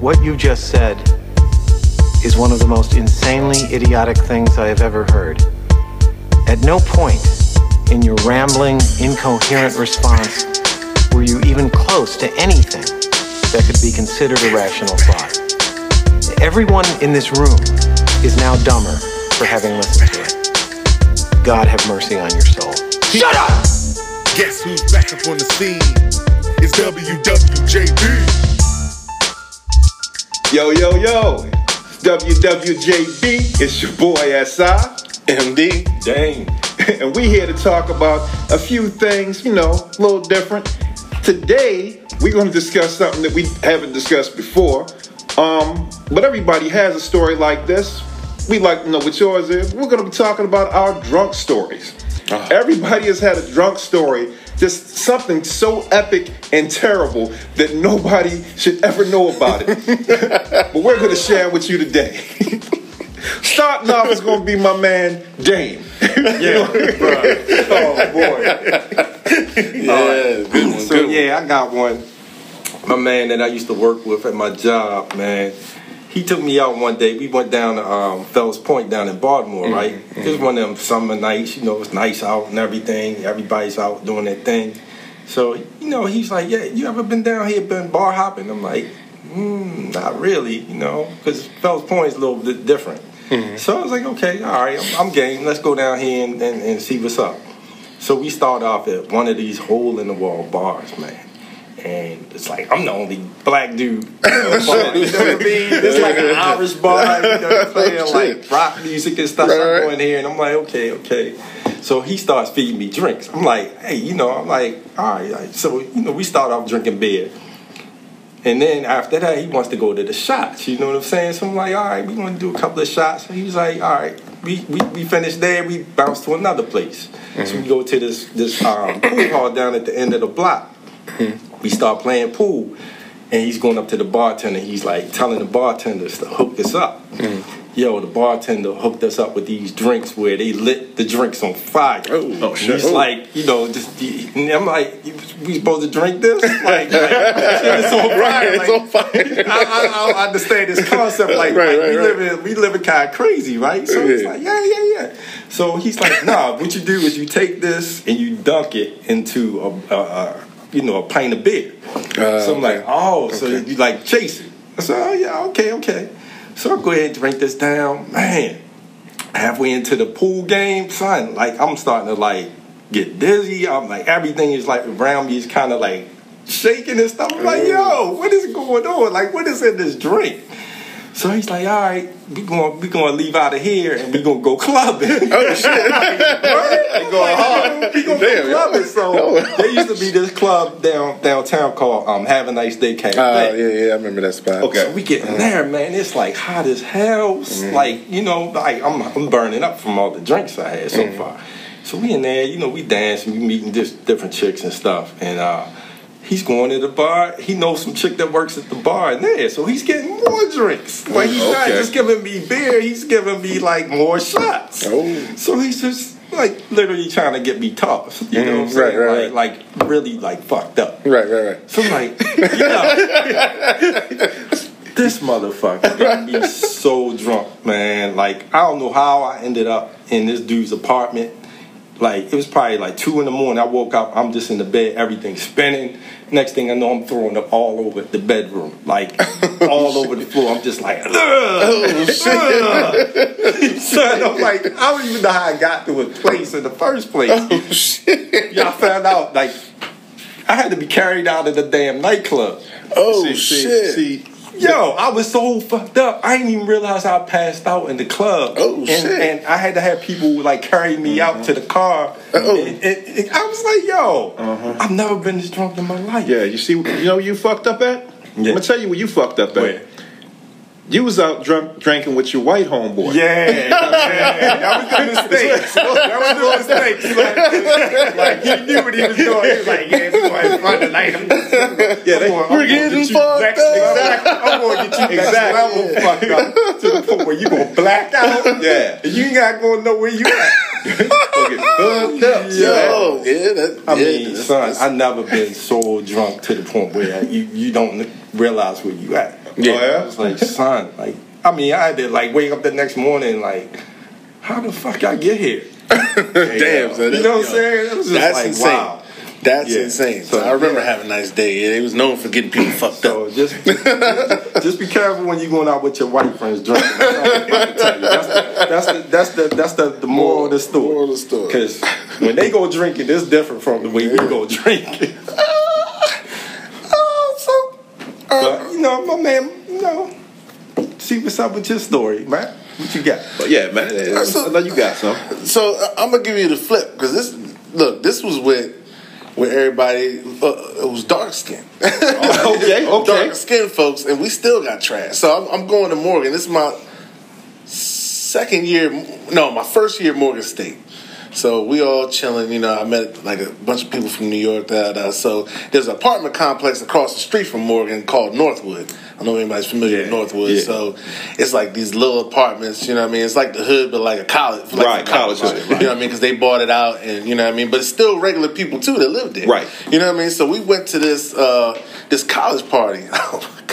what you just said is one of the most insanely idiotic things I have ever heard. At no point in your rambling, incoherent response were you even close to anything that could be considered a rational thought. Everyone in this room is now dumber for having listened to it. God have mercy on your soul. Shut up! Guess who's back up on the scene? It's WWJB. Yo, yo, yo. It's WWJB. It's your boy SI. MD. Dang. and we here to talk about a few things, you know, a little different. Today, we're going to discuss something that we haven't discussed before. Um, but everybody has a story like this. We'd like to know what yours is. We're going to be talking about our drunk stories. Uh-huh. Everybody has had a drunk story, just something so epic and terrible that nobody should ever know about it. but we're going to share with you today. Starting off is going to be my man Dame. Yeah, oh boy. Yeah, oh. good one. So good one. yeah, I got one. My man that I used to work with at my job, man. He took me out one day. We went down to um, Fells Point down in Baltimore, right? It was one of them summer nights. You know, it's nice out and everything. Everybody's out doing their thing. So you know, he's like, "Yeah, you ever been down here, been bar hopping?" I'm like, mm, "Not really," you know, because Fells Point is a little bit different. So I was like, "Okay, all right, I'm, I'm game. Let's go down here and, and, and see what's up." So we start off at one of these hole in the wall bars, man. And it's like I'm the only black dude. You know, bar, you know what I mean? It's like an Irish bar, you know, playing like rock music and stuff. Right, I'm right. going here, and I'm like, okay, okay. So he starts feeding me drinks. I'm like, hey, you know, I'm like, all right. So you know, we start off drinking beer. And then after that, he wants to go to the shots. You know what I'm saying? So I'm like, all right, we going to do a couple of shots. And he was like, all right, we, we, we finished there. We bounce to another place. So we go to this this um, pool hall down at the end of the block. We start playing pool, and he's going up to the bartender. He's like telling the bartenders to hook us up. Mm. Yo, the bartender hooked us up with these drinks where they lit the drinks on fire. Oh, shit. He's oh. like, you know, just and I'm like, we supposed to drink this? Like, like shit is on fire. Right, it's Like, on fire. I, I, I understand this concept. Like, Right, like, right, we right. living, we living kind of crazy, right? So he's Yeah. like, yeah, yeah, yeah. So he's like, nah. What you do is you take this and you dunk it into a, a, a you know, a pint of beer. Oh, so I'm like, oh, so Okay. you like chase it? I said, oh yeah, okay, okay. So I go ahead and drink this down, man. Halfway into the pool game, son, like I'm starting to like get dizzy. I'm like everything is like around me is kind of like shaking and stuff. I'm like, oh. yo, what is going on? Like, what is in this drink? So he's like, all right, we going we gonna leave out of here and we gonna go clubbing. Oh shit! They going hard. We gonna Damn. go clubbing. So there used to be this club down downtown called um, Have a Nice Day Cafe. Oh yeah, yeah, I remember that spot. Okay. So we get in there, man. It's like hot as hell. It's Like you know, like I'm I'm burning up from all the drinks I had so far. So we in there, you know, we dancing, we meeting just different chicks and stuff, and uh, he's going to the bar. He knows some chick that works at the bar there, so he's getting more drinks. Like he's not just giving me beer; he's giving me like more shots. Oh. So he's just like literally trying to get me tossed. You know what I'm Mhm, right, saying? right, like, like really like fucked up. Right, right, right. So I'm like, you know, this motherfucker got me so drunk, man. Like, I don't know how I ended up in this dude's apartment. Like, it was probably like two in the morning. I woke up, I'm just in the bed, everything spinning. Next thing I know, I'm throwing up all over the bedroom, like all over the floor. I'm just like, oh shit! Son, I'm like, I don't even know how I got to a place in the first place. Oh shit! Y'all found out, like, I had to be carried out of the damn nightclub. Oh see, see, shit! see, Yo, I was so fucked up. I didn't even realize I passed out in the club. Oh, and, shit. And I had to have people like carry me out mm-hmm. to the car. Oh. I was like, yo, uh-huh. I've never been this drunk in my life. yeah, you see, you know where you fucked up at? I'm gonna tell you where you fucked up at. Where? You was out drunk drinking with your white homeboy. Yeah, yeah, that was the mistake. That was the mistake. Like, like, he knew what he was doing. He was like, "Yeah, we gonna have fun tonight." I'm just, Yeah, they- I'm We're gonna getting get you fucked next up. Exactly. I'm gonna get you next Exactly. level fucked up to the point where you gonna black out. Yeah. and you ain't got gonna know where you at. Fucking fucked up. Yo, yeah, that. I yeah, mean, that's- son, that's- I never been so drunk to the point where you, you don't realize where you at. Yeah. Oh, yeah? I was like, son, like, I mean, I had to like wake up the next morning, like, how the fuck I get here? Damn, son. You know what I'm saying? Just That's like, insane. wow. That's Yeah. insane. So, I remember yeah. having a nice day. Yeah, it was known for getting people fucked So up. just, just be careful when you're going out with your white friends drinking. That's all I'm about to tell you. That's the, that's the, that's the, that's the, moral of the story. Moral of the story. Because when they go drinking, it's different from the way we go drinking. Oh, so But you know, my man, you know, see what's up with your story, man. What you got? But yeah, man. I know you got some. So uh, I'm gonna give you the flip because this look this was with with everybody uh, it was dark skin. Okay, okay. dark skin folks, and we still got trash. So I'm, I'm going to Morgan. This is my second year, no, my first year at Morgan State. So we all chilling, you know. I met like a bunch of people from New York. Da, da. So there's an apartment complex across the street from Morgan called Northwood. I don't know if anybody's familiar with Northwood. yeah. So it's like these little apartments, you know what I mean? It's like the hood, but like a college, like Right, a college hood, You right. know what I mean? Because they bought it out, and you know what I mean. But it's still regular people too that live there, Right. You know what I mean? So we went to this uh, this college party.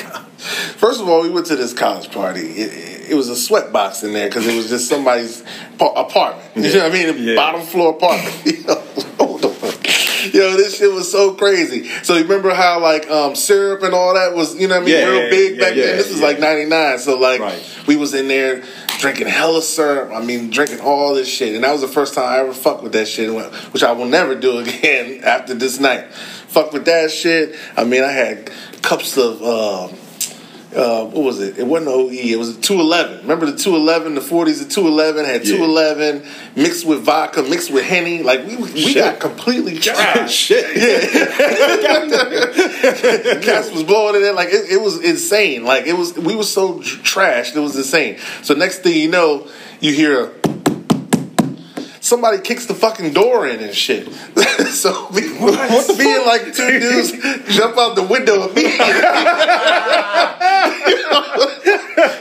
First of all, we went to this college party. It, it, it was a sweat box in there because it was just somebody's pa- apartment. You know what I mean? Yeah. bottom floor apartment. Yo, this shit was so crazy. So you remember how like um, syrup and all that was, you know what I mean, Yeah, real yeah, big yeah, back yeah, then. This was yeah. like '99. So like Right. we was in there drinking hella syrup. I mean, drinking all this shit, and that was the first time I ever fucked with that shit, which I will never do again after this night. Fuck with that shit. I mean, I had cups of. Um, uh, what was it? It wasn't OE. It was a 211. Remember the 211? The 40s, the 211 had Yeah. 211 mixed with vodka, mixed with henny. Like we we Shit. got completely trashed. Shit. Cats was blowing it in like it, it was insane. Like it was we were so tr- trashed. It was insane. So next thing you know, you hear a somebody kicks the fucking door in and shit. so me, me and like two dudes jump out the window immediately.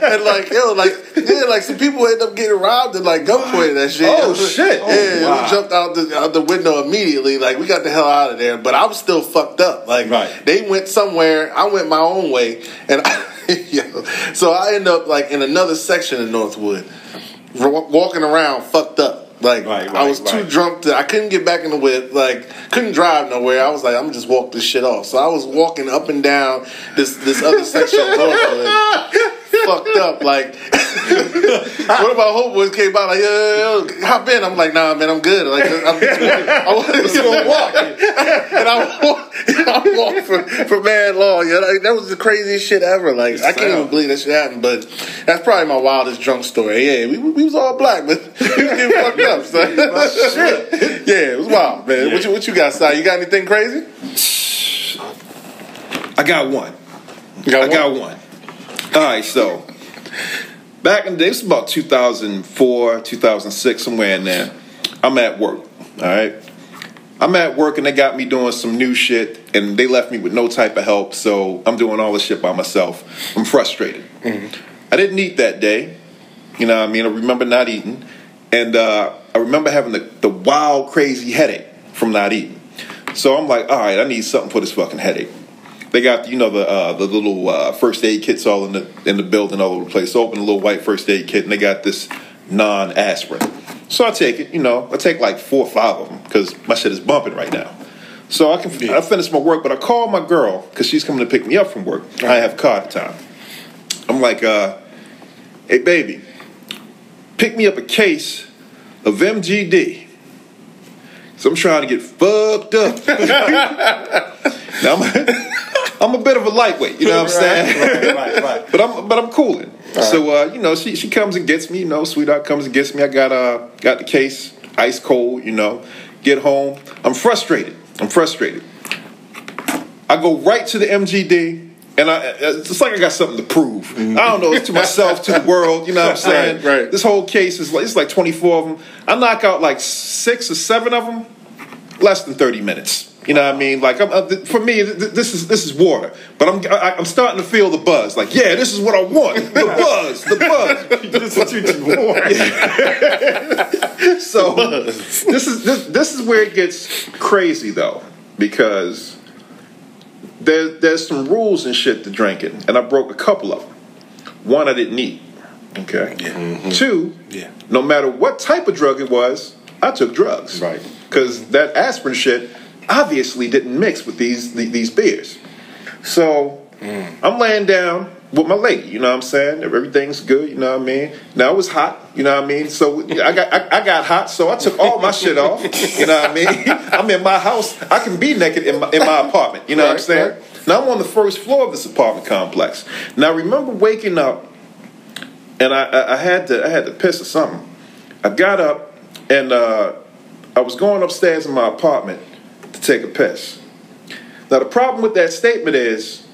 and like yo, like yeah, like some people end up getting robbed and like gunpoint and that shit. Oh, shit. Yeah, Oh, wow. we jumped out the out the window immediately. Like we got the hell out of there. But I was still fucked up. Like Right. they went somewhere, I went my own way, and I, yo, so I end up like in another section of Northwood, wa- walking around fucked up. Like Right, I right, was too right. drunk to, I couldn't get back in the whip. Like couldn't drive nowhere. I was like, I'm gonna just walk this shit off. So I was walking up and down this this other section of. Fucked up, like what of my homeboys came out like, yo, yo, yo, hop in. I'm like, nah, man, I'm good. Like, I'm just, I was just gonna walk, and I walk, I walk for, for mad long. Yeah, like, that was the craziest shit ever. Like, I can't even believe that shit happened. But that's probably my wildest drunk story. Yeah, we, we was all black, but we was getting fucked up. So. shit. Yeah, it was wild, man. What you what you got, Si? You got anything crazy? I got one. Got I got one. All right, so back in the day, it's about 2004, 2006, somewhere in there. I'm at work. All right, I'm at work and they got me doing some new shit, and they left me with no type of help. So I'm doing all this shit by myself. I'm frustrated. I didn't eat that day. You know what I mean? I remember not eating. And uh, I remember having the, the wild, crazy headache from not eating. So I'm like, all right, I need something for this fucking headache. They got you know the uh, the little uh, first aid kits all in the in the building all over the place. So open a little white first aid kit, and they got this non aspirin. So I take it. You know, I take like four or five of them because my shit is bumping right now. So I can I finish my work, but I call my girl because she's coming to pick me up from work. I have a car time. I'm like, uh, hey baby, pick me up a case of MGD. So I'm trying to get fucked up. now I'm, I'm a bit of a lightweight, you know what I'm saying? right, right. But I'm but I'm cooling. So uh, you know, she she comes and gets me. You know, sweetheart comes and gets me. I got uh got the case, ice cold. You know, get home. I'm frustrated. I'm frustrated. I go right to the MGD. And I, it's like I got something to prove. I don't know, it's to myself, to the world. You know what I'm saying? Right, right. This whole case is like it's like 24 of them. I knock out like six or seven of them, less than 30 minutes. You know what I mean? Like I'm, uh, th- for me, th- th- this is this is water. But I'm I, I'm starting to feel the buzz. Like yeah, this is what I want. The buzz, the buzz. This is what you want. So this is this, this is where it gets crazy though, because there, there's some rules and shit to drinking, and I broke a couple of them. One, I didn't eat. Okay. Two, Yeah. no matter what type of drug it was, I took drugs. Right. Because that aspirin shit obviously didn't mix with these these beers. So I'm laying down with my lady, you know what I'm saying? Everything's good, you know what I mean? Now it was hot, you know what I mean? So I got I, I got hot, so I took all my shit off, you know what I mean? I'm in my house, I can be naked in my, in my apartment, you know what I'm saying? right. Now I'm on the first floor of this apartment complex. Now I remember waking up and I, I, I had to I had to piss or something. I got up and uh, I was going upstairs in my apartment take a piss. Now the problem with that statement is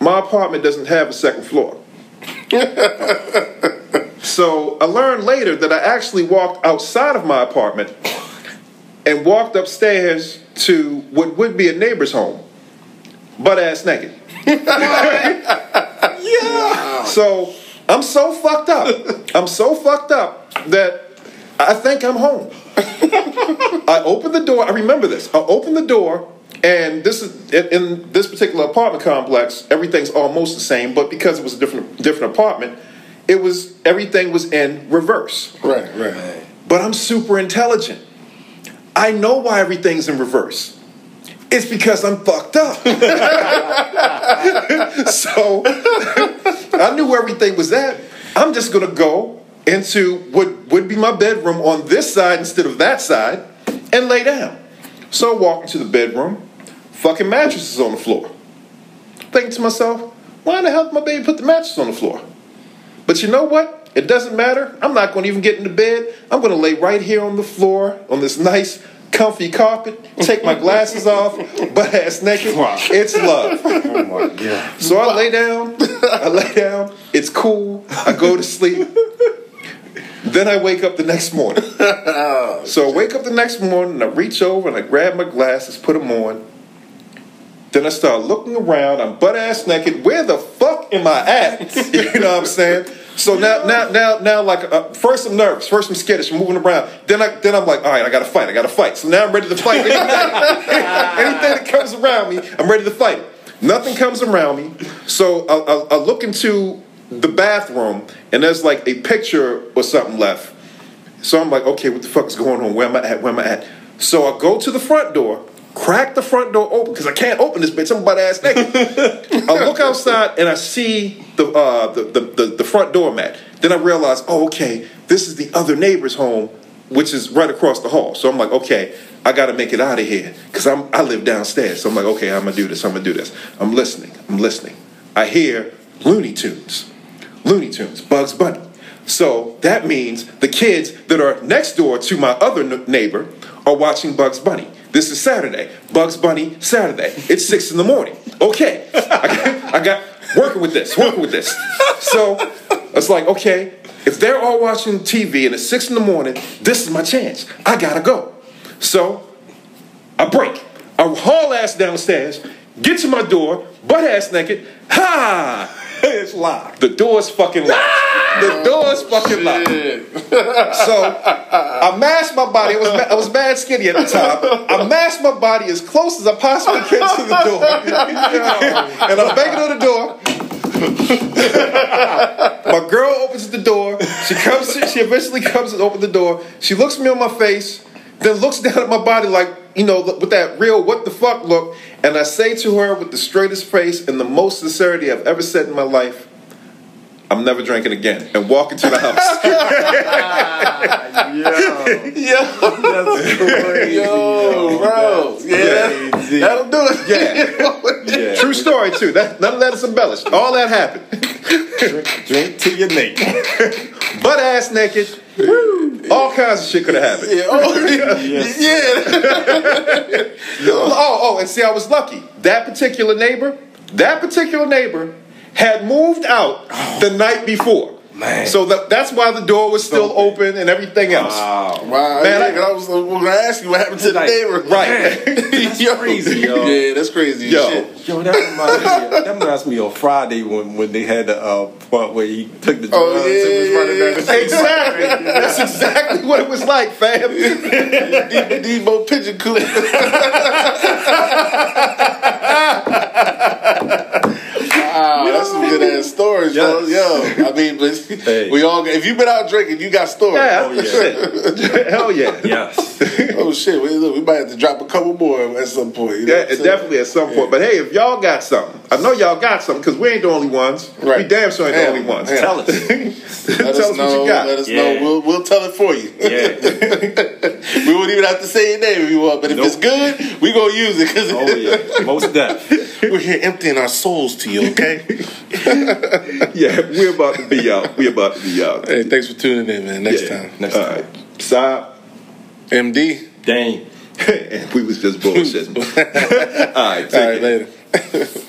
my apartment doesn't have a second floor. so I learned later that I actually walked outside of my apartment and walked upstairs to what would be a neighbor's home, butt ass naked. yeah. So I'm so fucked up. I'm so fucked up that I think I'm home. I open the door. I remember this. I open the door, and this is in, in this particular apartment complex. Everything's almost the same, but because it was a different different apartment, it was everything was in reverse. Right, right. But I'm super intelligent. I know why everything's in reverse. It's because I'm fucked up. so I knew where everything was at. I'm just gonna go into what would be my bedroom on this side instead of that side and lay down. So I walk into the bedroom, fucking mattresses on the floor. Thinking to myself, why in the hell did my baby put the mattress on the floor? But you know what? It doesn't matter. I'm not going to even get into bed. I'm going to lay right here on the floor on this nice, comfy carpet, take my glasses off, butt ass naked. It's love. Oh my god. So I lay down. I lay down. It's cool. I go to sleep. Then I wake up the next morning. So I wake up the next morning and I reach over and I grab my glasses, put them on. Then I start looking around. I'm butt ass naked. Where the fuck am I at? You know what I'm saying? So now, now, now, now, like uh, first I'm nervous, first I'm skittish, I'm moving around. Then I, then I'm like, all right, I gotta fight, I gotta fight. So now I'm ready to fight. Anything, anything that comes around me, I'm ready to fight. Nothing comes around me. So I, I, I look into the bathroom, and there's like a picture or something left. So I'm like, okay, what the fuck is going on? Where am I at? Where am I at? So I go to the front door, crack the front door open because I can't open this bitch. I'm butt ass naked. I look outside and I see the, uh, the, the the the front doormat. Then I realize, oh, okay, this is the other neighbor's home, which is right across the hall. So I'm like, okay, I got to make it out of here because I'm I live downstairs. So I'm like, okay, I'm gonna do this. I'm gonna do this. I'm listening. I'm listening. I hear Looney Tunes. Looney Tunes, Bugs Bunny. So that means the kids that are next door to my other neighbor are watching Bugs Bunny. This is Saturday. Bugs Bunny Saturday. It's six in the morning. Okay, I got, I got working with this, working with this. So it's like, okay, if they're all watching TV and it's six in the morning, this is my chance. I gotta go. So I break. I haul ass downstairs, get to my door, butt ass naked. Ha! It's locked. The door's fucking locked. The door's fucking locked. So I mashed my body. I was I was mad skinny at the time. I mashed my body as close as I possibly can to the door, and I'm banging on the door. My girl opens the door. She comes. She eventually comes and opens the door. She looks me on my face, then looks down at my body like you know with that real what the fuck look. And I say to her with the straightest face and the most sincerity I've ever said in my life, "I'm never drinking again," and walk into the house. Ah, yo, bro. Yeah, Crazy. that'll do it. Yeah. Yeah. True story too. That none of that is embellished. All that happened. Drink till you're naked. Butt ass naked. All kinds of shit could have happened. Yeah. Oh, yeah. Oh, oh, and see, I was lucky. That particular neighbor, that particular neighbor had moved out the night before. Man. So that, that's why the door was still open and everything else. Wow. Wow, Man, yeah, I- 'cause I was going to ask you what happened to the Like, neighbor. Right. that's crazy, yo. Yeah, that's crazy. Yo. Shit. Yo, that reminds me. That reminds me of Friday when, when they had the uh, part where he took the drugs Oh, and was running down the street. Exactly. That's exactly what it was like, fam. D- Debo pigeon coop. Stories, Yes. yo. I mean, but Hey. we all. If you've been out drinking, you got stories. Yeah, Oh, yeah. shit. hell yeah. Yes. Oh shit, we, look, we might have to drop a couple more at some point. You know Yeah, what I'm saying? definitely at some point. But hey, if y'all got something, I know y'all got something because we ain't the only ones. Right. We damn sure ain't Damn. the only ones. Damn. Tell us. Let Tell us us know. what you got. Let us Yeah. know. We'll we'll tell it for you. Yeah. we won't even have to say your name if you want, but if Nope. it's good, we gonna use it because Oh yeah. Most deaf. we're here emptying our souls to you. Okay. yeah, we're about to be out. We're about to be out. hey, thanks for tuning in, man. Next Yeah. time, Next All time. right. Stop. MD. Dang. and we was just bullshitting. All right, take All right, it. later.